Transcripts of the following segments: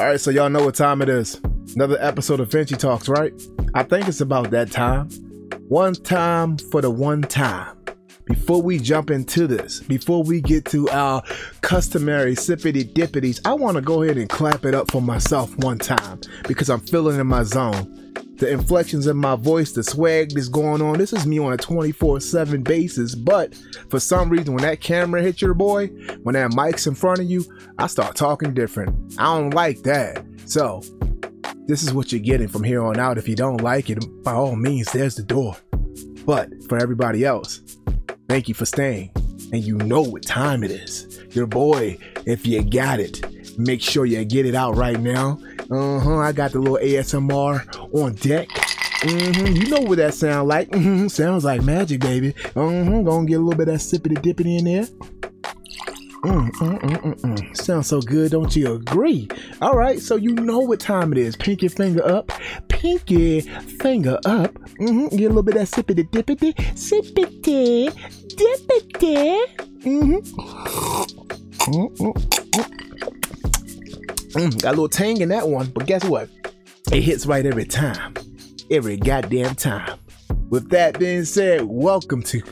All right, so y'all know what time it is. Another episode of Vinci Talks, right? I think it's about that time. One time for the one time. Before we jump into this, before we get to our customary sippity dippities, I want to go ahead and clap it up for myself one time because I'm feeling in my zone. The inflections in my voice, the swag that's going on. This is me on a 24 7 basis. But for some reason, when that camera hits your boy, when that mic's in front of you, I start talking different. I don't like that. So, this is what you're getting from here on out. If you don't like it, by all means, there's the door. But for everybody else, thank you for staying. And you know what time it is. Your boy, if you got it, make sure you get it out right now. Uh huh. I got the little ASMR on deck. Mm-hmm. You know what that sound like? Mm-hmm. Sounds like magic, baby. Mm-hmm. Gonna get a little bit of that sippity dippity in there. Mm, mm, mm. Sounds so good, don't you agree? All right, so you know what time it is. Pinky finger up, pinky finger up. Mm-hmm. Get a little bit of that sippity dippity, sippity dippity. Mm-hmm. Mm, got a little tang in that one, but guess what? It hits right every time. Every goddamn time. With that being said, welcome to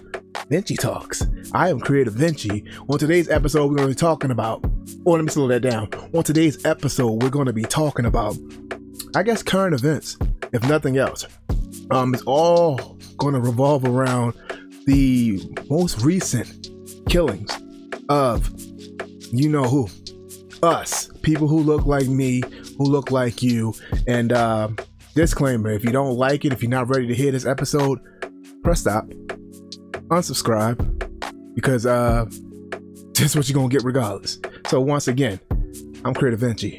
Vinci Talks. I am Creative Vinci. On today's episode, we're going to be talking about, or let me slow that down. On today's episode, we're going to be talking about, I guess, current events, if nothing else. Um, it's all going to revolve around the most recent killings of you know who us people who look like me who look like you. And uh, disclaimer if you don't like it if you're not ready to hear this episode press stop. Unsubscribe. Because uh this is what you're gonna get regardless. So once again i'm creative vinci.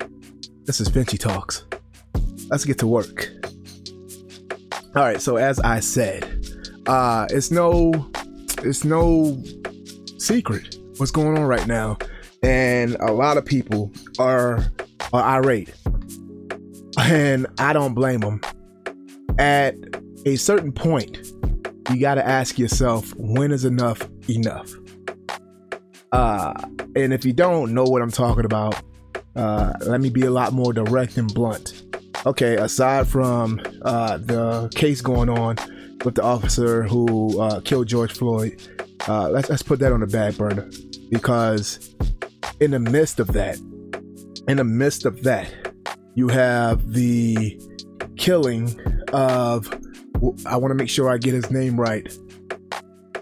This is vinci talks. Let's get to work. All right so as i said uh it's no it's no secret what's going on right now. And a lot of people are are irate and i don't blame them at a certain point you got to ask yourself when is enough enough? Uh and if you don't know what i'm talking about uh let me be a lot more direct and blunt. Okay aside from uh the case going on with the officer who uh, killed george floyd uh let's let's put that on the back burner. Because in the midst of that, in the midst of that, you have the killing of, I want to make sure I get his name right,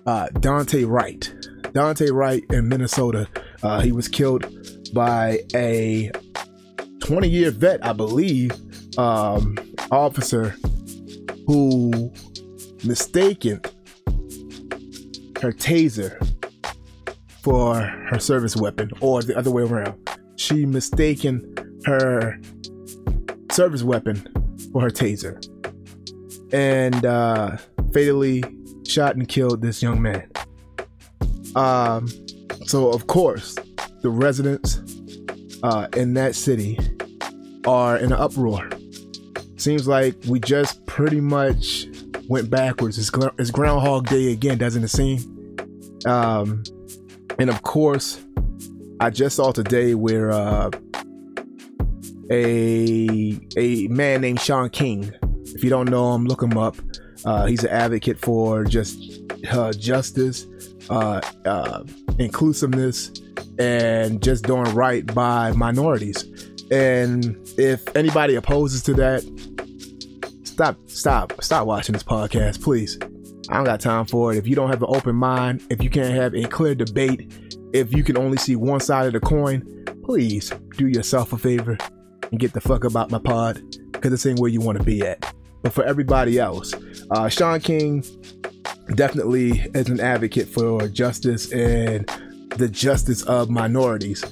uh, Daunte Wright. Daunte Wright in Minnesota. Uh, he was killed by a 20 year vet, I believe, um, officer who mistaken her taser for her service weapon, or the other way around. She mistaken her service weapon for her taser, and uh, fatally shot and killed this young man. Um, so of course, the residents uh, in that city are in an uproar. Seems like we just pretty much went backwards. It's, it's Groundhog Day again, doesn't it seem? Um, and of course, I just saw today where uh, a a man named Shaun King. If you don't know him, look him up. Uh, he's an advocate for just uh, justice, uh, uh, inclusiveness, and just doing right by minorities. And if anybody opposes to that, stop, stop, stop watching this podcast, please. I don't got time for it. If you don't have an open mind, if you can't have a clear debate, if you can only see one side of the coin, please do yourself a favor and get the fuck about my pod because it's ain't where you want to be at. But for everybody else, uh, Shaun King definitely is an advocate for justice and the justice of minorities.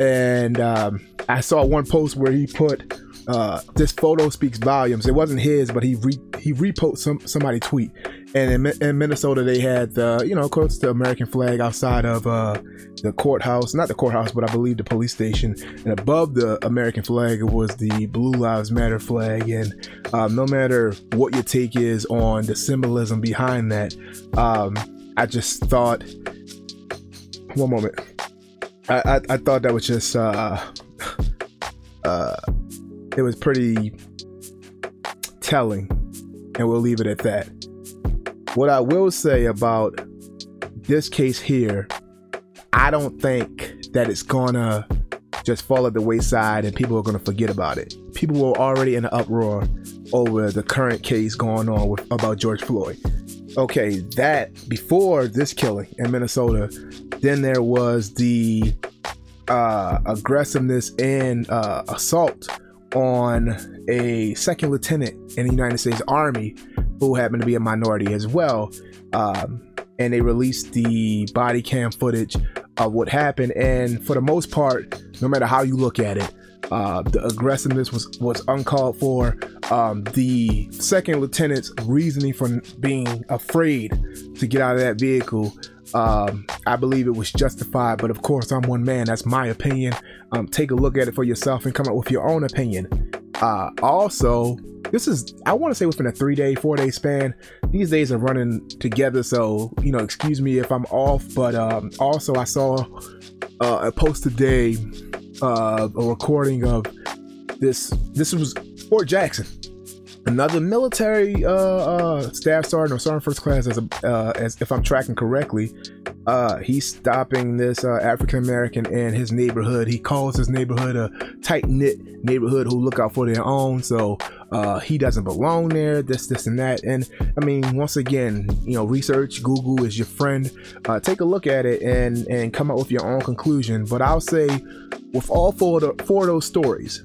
And um, I saw one post where he put uh, this photo speaks volumes. It wasn't his, but he re- he reposted some somebody tweet, and in, in, Minnesota they had the you know of course the American flag outside of uh, the courthouse, not the courthouse, but I believe the police station, and above the American flag was the Blue Lives Matter flag. And um, no matter what your take is on the symbolism behind that, um, I just thought, one moment, I I, I thought that was just uh, uh, it was pretty telling, and we'll leave it at that. What I will say about this case here, I don't think that it's gonna just fall at the wayside and people are gonna forget about it. People were already in an uproar over the current case going on with about George Floyd. Okay, that before this killing in Minnesota, then there was the uh, aggressiveness and uh, assault on a second lieutenant in the United States Army who happened to be a minority as well. Um, and they released the body cam footage of what happened. And for the most part, no matter how you look at it, uh, the aggressiveness was was uncalled for. Um, the second lieutenant's reasoning for being afraid to get out of that vehicle, um, I believe it was justified. But of course, I'm one man. That's my opinion. Um, take a look at it for yourself and come up with your own opinion. Uh, also, this is I want to say within a three day, four day span. These days are running together, so you know, excuse me if I'm off. But um, also, I saw uh, a post today, uh, a recording of this. This was Fort Jackson. Another military uh, uh, staff sergeant or sergeant first class, as, a, uh, as if I'm tracking correctly, uh, he's stopping this uh, African American in his neighborhood. He calls his neighborhood a tight knit neighborhood who look out for their own. So uh, he doesn't belong there. This, this, and that. And I mean, once again, you know, research. Google is your friend. Uh, take a look at it and and come up with your own conclusion. But I'll say, with all four of, the, four of those stories,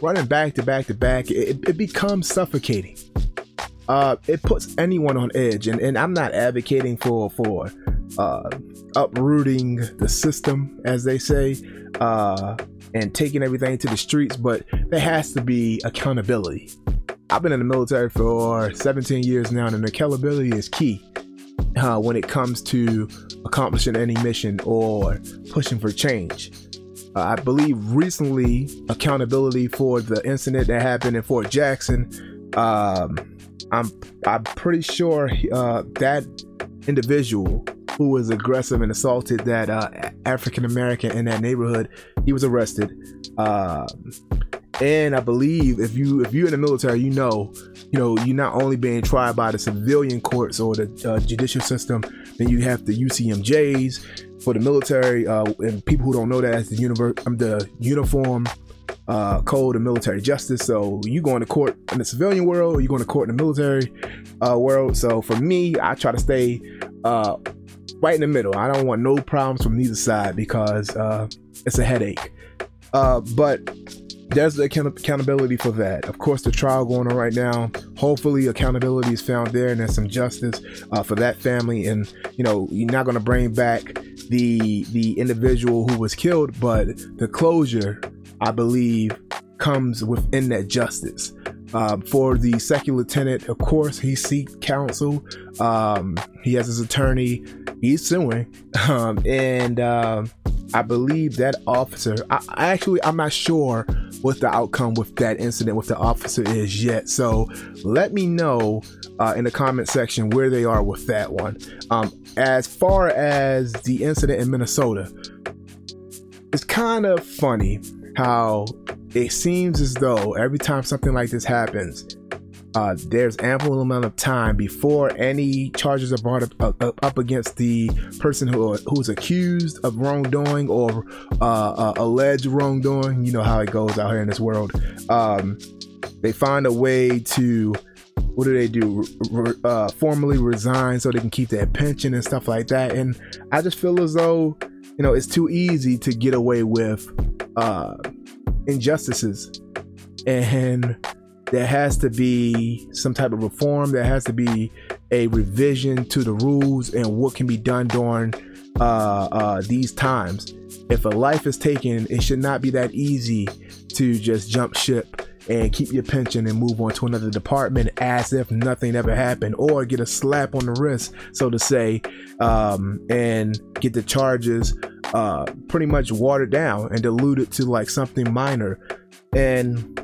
running back to back to back, it, it becomes suffocating. Uh, it puts anyone on edge, and, and I'm not advocating for for uh, uprooting the system, as they say, uh, and taking everything to the streets, but there has to be accountability. I've been in the military for 17 years now, and accountability is key uh, when it comes to accomplishing any mission or pushing for change. Uh, I believe recently accountability for the incident that happened in Fort Jackson. Um, I'm I'm pretty sure uh, that individual who was aggressive and assaulted that uh, African American in that neighborhood. He was arrested. Um, and I believe if you if you're in the military, you know, you know, you're not only being tried by the civilian courts or the uh, judicial system, then you have the UCMJs for the military. Uh, and people who don't know that, as the universe, um, the uniform uh, code of military justice. So you going to court in the civilian world, or you going to court in the military uh, world. So for me, I try to stay uh, right in the middle. I don't want no problems from neither side because uh, it's a headache. Uh, but there's the account- accountability for that. Of course, the trial going on right now. Hopefully, accountability is found there, and there's some justice uh, for that family. And you know, you're not going to bring back the the individual who was killed, but the closure, I believe, comes within that justice. Um, for the second lieutenant, of course, he seek counsel. Um, he has his attorney. He's suing, um, and um, I believe that officer. I, I, actually, I'm not sure what the outcome with that incident with the officer is yet. So let me know uh, in the comment section where they are with that one. Um, as far as the incident in Minnesota, it's kind of funny how it seems as though every time something like this happens, uh, there's ample amount of time before any charges are brought up, up, up against the person who who's accused of wrongdoing or uh, uh, alleged wrongdoing. You know how it goes out here in this world. Um, they find a way to what do they do? Re- uh, formally resign so they can keep their pension and stuff like that. And I just feel as though you know it's too easy to get away with uh, injustices. And there has to be some type of reform. There has to be a revision to the rules and what can be done during uh, uh, these times. If a life is taken it should not be that easy to just jump ship and keep your pension and move on to another department as if nothing ever happened or get a slap on the wrist so to say um, and get the charges uh, pretty much watered down and diluted to like something minor. And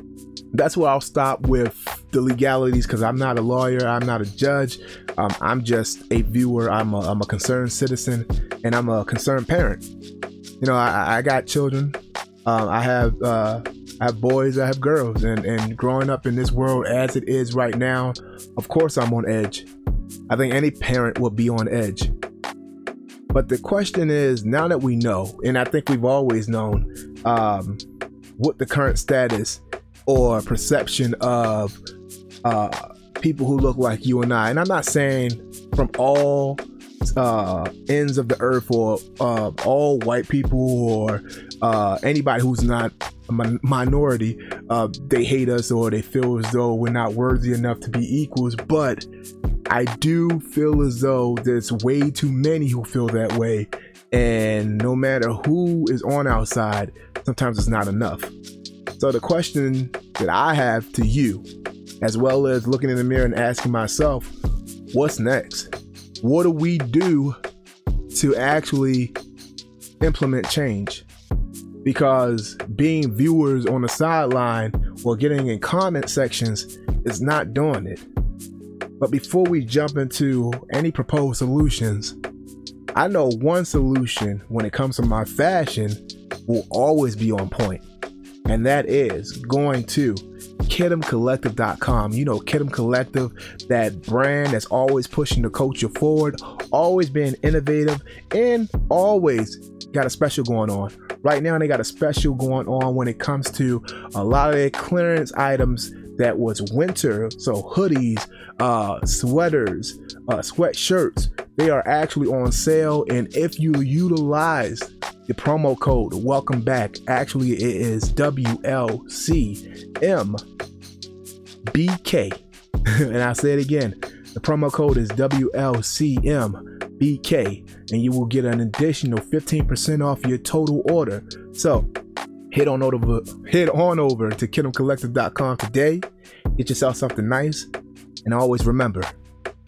that's where I'll stop with the legalities because I'm not a lawyer, I'm not a judge, um, I'm just a viewer, I'm a, I'm a concerned citizen, and I'm a concerned parent. You know, I, I got children. Um, I have uh, have boys, I have girls, and and growing up in this world as it is right now, of course I'm on edge. I think any parent will be on edge. But the question is, now that we know, and I think we've always known, um, what the current status or perception of uh, people who look like you and I, and I'm not saying from all uh, ends of the earth or uh, all white people or uh, anybody who's not a minority, uh, they hate us or they feel as though we're not worthy enough to be equals. But I do feel as though there's way too many who feel that way. And no matter who is on our side, sometimes it's not enough. So the question that I have to you, as well as looking in the mirror and asking myself, what's next? What do we do to actually implement change? Because being viewers on the sideline or getting in comment sections is not doing it. But before we jump into any proposed solutions, I know one solution when it comes to my fashion will always be on point. And that is going to KiddomCollective.com. You know, Kiddom Collective, that brand that's always pushing the culture forward, always being innovative, and always got a special going on. Right now, they got a special going on when it comes to a lot of their clearance items that was winter. So, hoodies, uh, sweaters, uh, sweatshirts, they are actually on sale. And if you utilize the promo code. Welcome back. Actually it is WLCMBK and I say it again. The promo code is WLCMBK and you will get an additional 15% off your total order. So head on over head on over to kiddomcollective.com today. Get yourself something nice. And always remember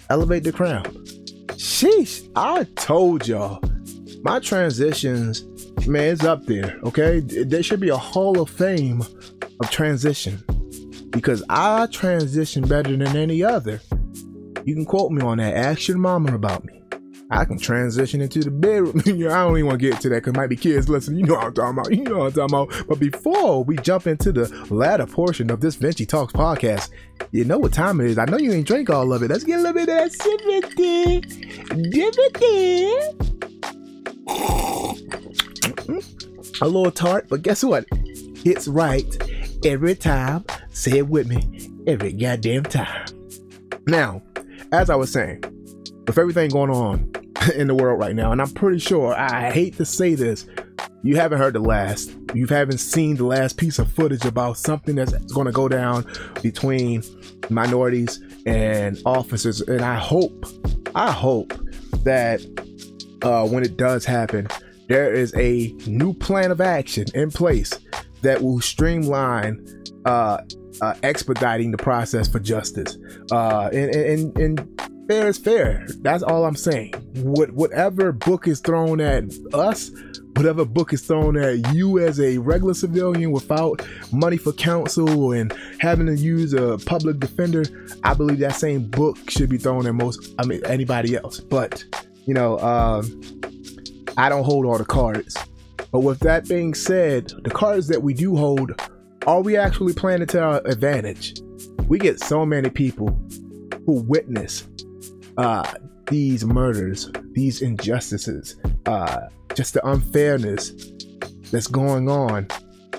elevate the crown. Sheesh I told y'all my transitions, man, it's up there. Okay, there should be a Hall of Fame of transition because I transition better than any other. You can quote me on that. Ask your mama about me. I can transition into the bedroom. I don't even want to get to that because might be kids listening. You know what I'm talking about. You know what I'm talking about. But before we jump into the latter portion of this Vinci Talks podcast, you know what time it is. I know you ain't drink all of it. Let's get a little bit of that sympathy. A little tart, but guess what? It's right every time. Say it with me every goddamn time. Now, as I was saying, with everything going on in the world right now, and I'm pretty sure, I hate to say this, you haven't heard the last. You haven't seen the last piece of footage about something that's going to go down between minorities and officers. And I hope, I hope that uh, when it does happen, there is a new plan of action in place that will streamline uh, uh, expediting the process for justice. Uh, and, and, and fair is fair. That's all I'm saying. What, whatever book is thrown at us, whatever book is thrown at you as a regular civilian without money for counsel and having to use a public defender, I believe that same book should be thrown at most, I mean, anybody else. But you know, um, I don't hold all the cards. But with that being said, the cards that we do hold, are we actually playing to our advantage? We get so many people who witness uh, these murders, these injustices, uh, just the unfairness that's going on.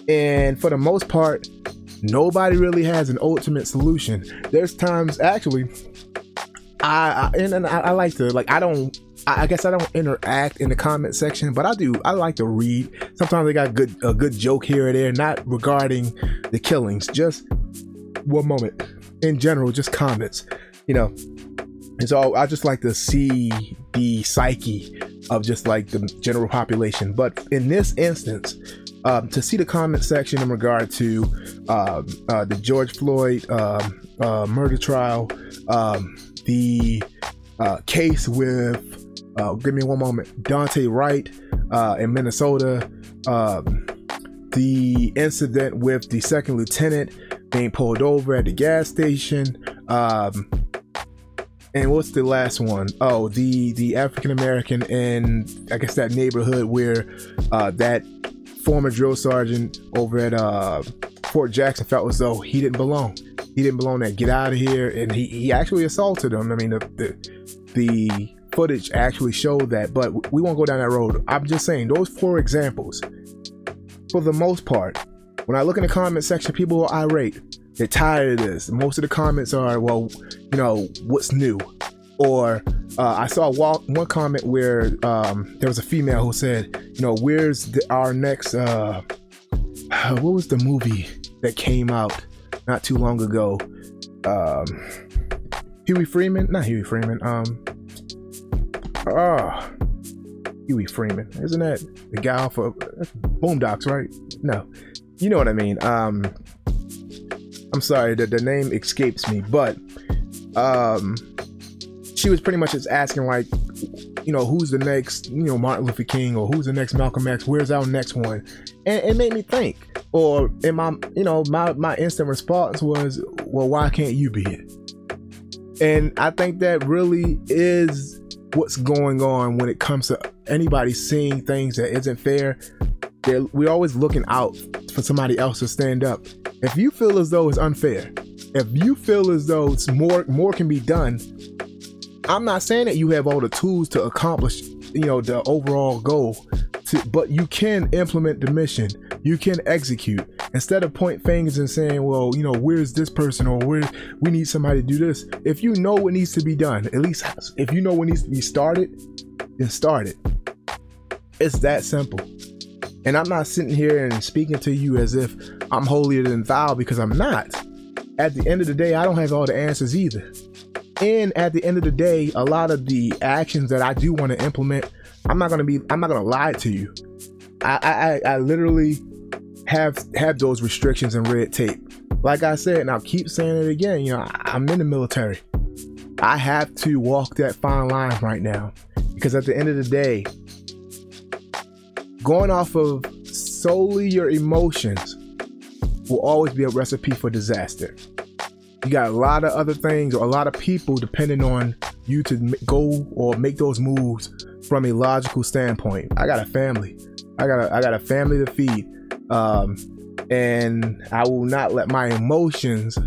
And for the most part, nobody really has an ultimate solution. There's times, actually, I, I and, and I, I like to like I don't I guess I don't interact in the comment section, but I do. I like to read. Sometimes they got good a good joke here or there, not regarding the killings. Just one moment. In general, just comments. You know. And so I just like to see the psyche of just like the general population. But in this instance, um, to see the comment section in regard to um, uh, the George Floyd um, uh, murder trial, um, the uh, case with uh, give me one moment. Daunte Wright uh, in Minnesota. Um, the incident with the second lieutenant being pulled over at the gas station. Um, and what's the last one? Oh, the the African American in I guess that neighborhood where uh, that former drill sergeant over at uh, Fort Jackson felt as though he didn't belong. He didn't belong there. Get out of here. And he, he actually assaulted him. I mean, the, the, the footage actually showed that, but we won't go down that road. I'm just saying, those four examples, for the most part, when I look in the comment section, people are irate. They're tired of this. Most of the comments are, well, you know, what's new? Or uh, I saw one comment where um, there was a female who said, you know, where's the, our next, uh, what was the movie that came out not too long ago? Um, Huey Freeman? Not Huey Freeman. Um, ah, Huey Freeman. Isn't that the guy for Boondocks, right? No, you know what I mean. Um, I'm sorry that the name escapes me, but um, she was pretty much just asking like, you know, who's the next, you know, Martin Luther King or who's the next Malcolm X? Where's our next one? And it made me think. Or in my, you know, my my instant response was, well, why can't you be it? And I think that really is what's going on when it comes to anybody seeing things that isn't fair. They're, we're always looking out for somebody else to stand up. If you feel as though it's unfair, if you feel as though it's more more can be done, I'm not saying that you have all the tools to accomplish, you know, the overall goal. To, but you can implement the mission. You can execute instead of point fingers and saying, "Well, you know, where's this person or where we need somebody to do this." If you know what needs to be done, at least if you know what needs to be started, then start it. It's that simple. And I'm not sitting here and speaking to you as if I'm holier than thou because I'm not. At the end of the day, I don't have all the answers either. And at the end of the day, a lot of the actions that I do want to implement, I'm not gonna be, I'm not gonna lie to you. I, I, I literally have have those restrictions and red tape. Like I said, and I'll keep saying it again. You know, I, I'm in the military. I have to walk that fine line right now because at the end of the day, going off of solely your emotions will always be a recipe for disaster. You got a lot of other things or a lot of people depending on you to go or make those moves from a logical standpoint. I got a family. I got a, I got a family to feed. Um, and I will not let my emotions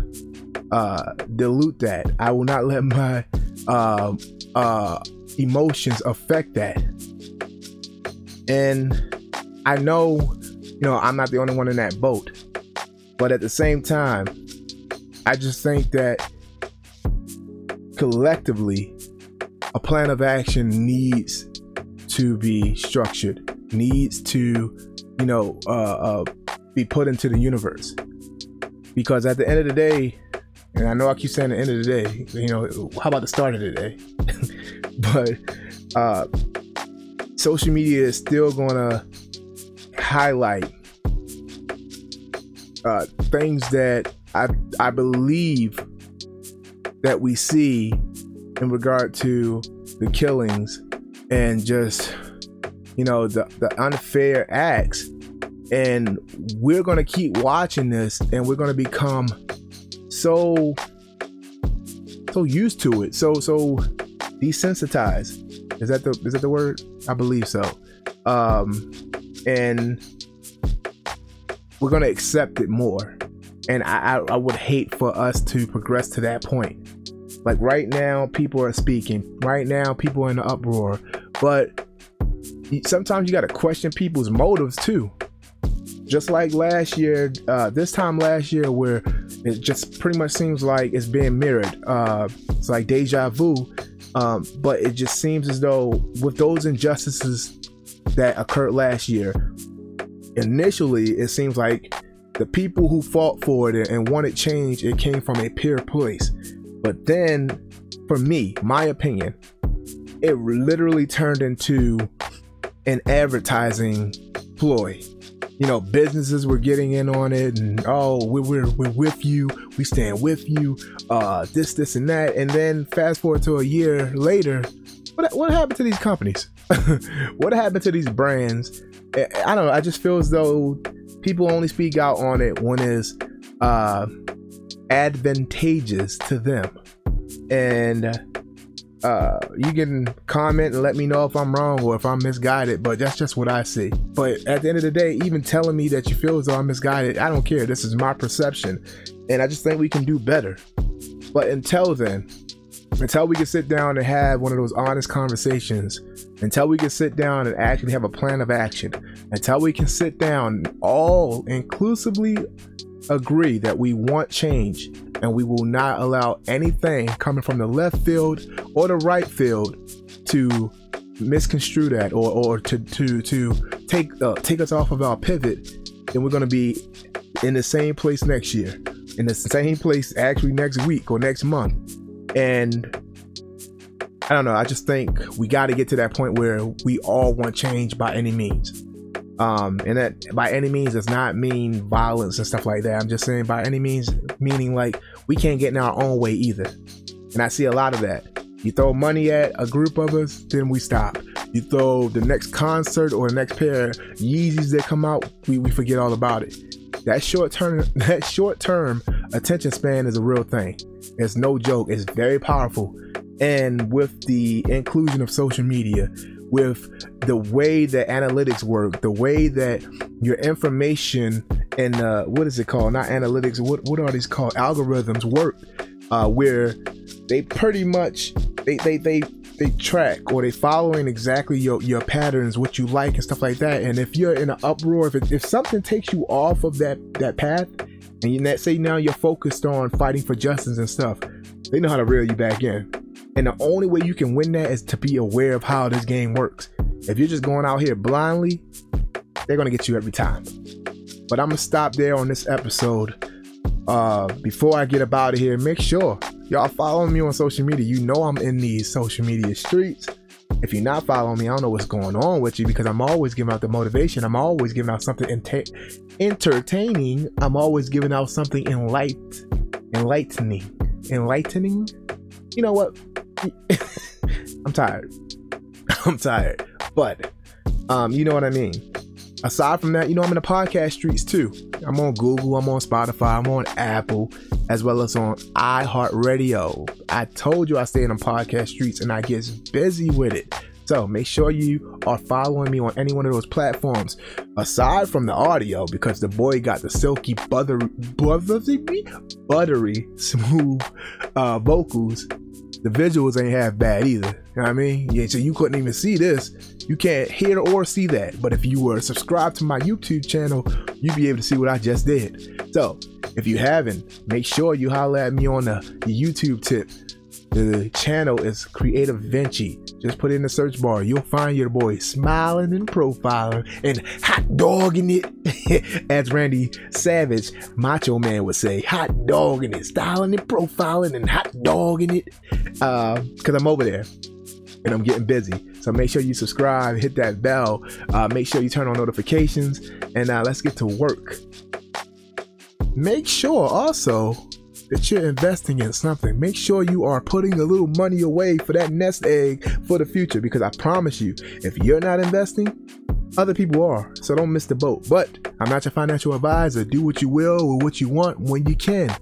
uh, dilute that. I will not let my uh, uh, emotions affect that. And I know, you know, I'm not the only one in that boat. But at the same time, I just think that collectively, a plan of action needs to be structured, needs to, you know, uh, uh, be put into the universe. Because at the end of the day, and I know I keep saying the end of the day, you know, how about the start of the day? but uh, social media is still to highlight uh, things that I I believe that we see in regard to the killings and just you know the the unfair acts and we're going to keep watching this and we're going to become so so used to it so so desensitized is that the is that the word i believe so um and we're to accept it more and I, I, I would hate for us to progress to that point. Like right now, people are speaking. Right now, people are in the uproar. But sometimes you got to question people's motives too. Just like last year, uh, this time last year, where it just pretty much seems like it's being mirrored. Uh, it's like deja vu. Um, but it just seems as though with those injustices that occurred last year, initially it seems like the people who fought for it and wanted change, it came from a pure place. But then, for me, my opinion, it literally turned into an advertising ploy. You know, businesses were getting in on it, and oh, we're, we're, we're with you, we stand with you, uh, this, this, and that. And then fast forward to a year later, what, what happened to these companies? what happened to these brands? I don't know. I just feel as though people only speak out on it when it's uh, advantageous to them. And uh, you can comment and let me know if I'm wrong or if I'm misguided, but that's just what I see. But at the end of the day, even telling me that you feel as though I'm misguided, I don't care. This is my perception. And I just think we can do better. But until then, until we can sit down and have one of those honest conversations, until we can sit down and actually have a plan of action, until we can sit down all inclusively agree that we want change and we will not allow anything coming from the left field or the right field to misconstrue that or, or to to to take uh, take us off of our pivot. Then we're going to be in the same place next year in the same place actually next week or next month. And i don't know i just think we got to get to that point where we all want change by any means um, and that by any means does not mean violence and stuff like that. I'm just saying by any means, meaning like we can't get in our own way either. And I see a lot of that. You throw money at a group of us, then we stop. You throw the next concert or the next pair of Yeezys that come out, we, we forget all about it. That short term that short term attention span is a real thing. It's no joke. It's very powerful. And with the inclusion of social media, with the way that analytics work, the way that your information and uh, what is it called? Not analytics. What what are these called? Algorithms work, uh, where they pretty much they they they they track or they following exactly your your patterns, what you like and stuff like that. And if you're in an uproar, if it, if something takes you off of that that path, and you say now you're focused on fighting for justice and stuff, they know how to reel you back in. And the only way you can win that is to be aware of how this game works. If you're just going out here blindly, they're gonna get you every time. But I'm gonna stop there on this episode. Uh, before I get up out of here, make sure y'all follow me on social media. You know I'm in these social media streets. If you're not following me, I don't know what's going on with you because I'm always giving out the motivation. I'm always giving out something entertaining. I'm always giving out something enlight- enlightening. Enlightening? You know what? I'm tired. I'm tired. But um, you know what I mean. Aside from that, you know, I'm in the podcast streets too. I'm on Google, I'm on Spotify, I'm on Apple, as well as on iHeartRadio. I told you I stay in the podcast streets and I get busy with it. So make sure you are following me on any one of those platforms. Aside from the audio, because the boy got the silky, buttery, buttery, buttery smooth uh, vocals the visuals ain't half bad either. You know what I mean? Yeah, so you couldn't even see this. You can't hear or see that. But if you were subscribed to my YouTube channel, you'd be able to see what I just did. So if you haven't, make sure you holler at me on the YouTube tip the channel is Creative Vinci. Just put it in the search bar. You'll find your boy smiling and profiling and hot dogging it, as Randy Savage, Macho Man would say, hot dogging it, styling and profiling and hot dogging it. Uh, cause I'm over there and I'm getting busy. So make sure you subscribe, hit that bell, uh, make sure you turn on notifications, and uh, let's get to work. Make sure also that you're investing in something. Make sure you are putting a little money away for that nest egg for the future because I promise you, if you're not investing, other people are. So don't miss the boat. But I'm not your financial advisor. Do what you will with what you want when you can.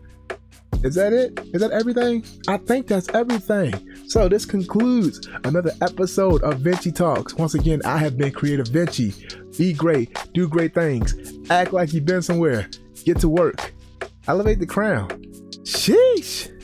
Is that it? Is that everything? I think that's everything. So this concludes another episode of Vinci Talks. Once again, I have been Creative Vinci. Be great, do great things, act like you've been somewhere, get to work, elevate the crown. Sheesh.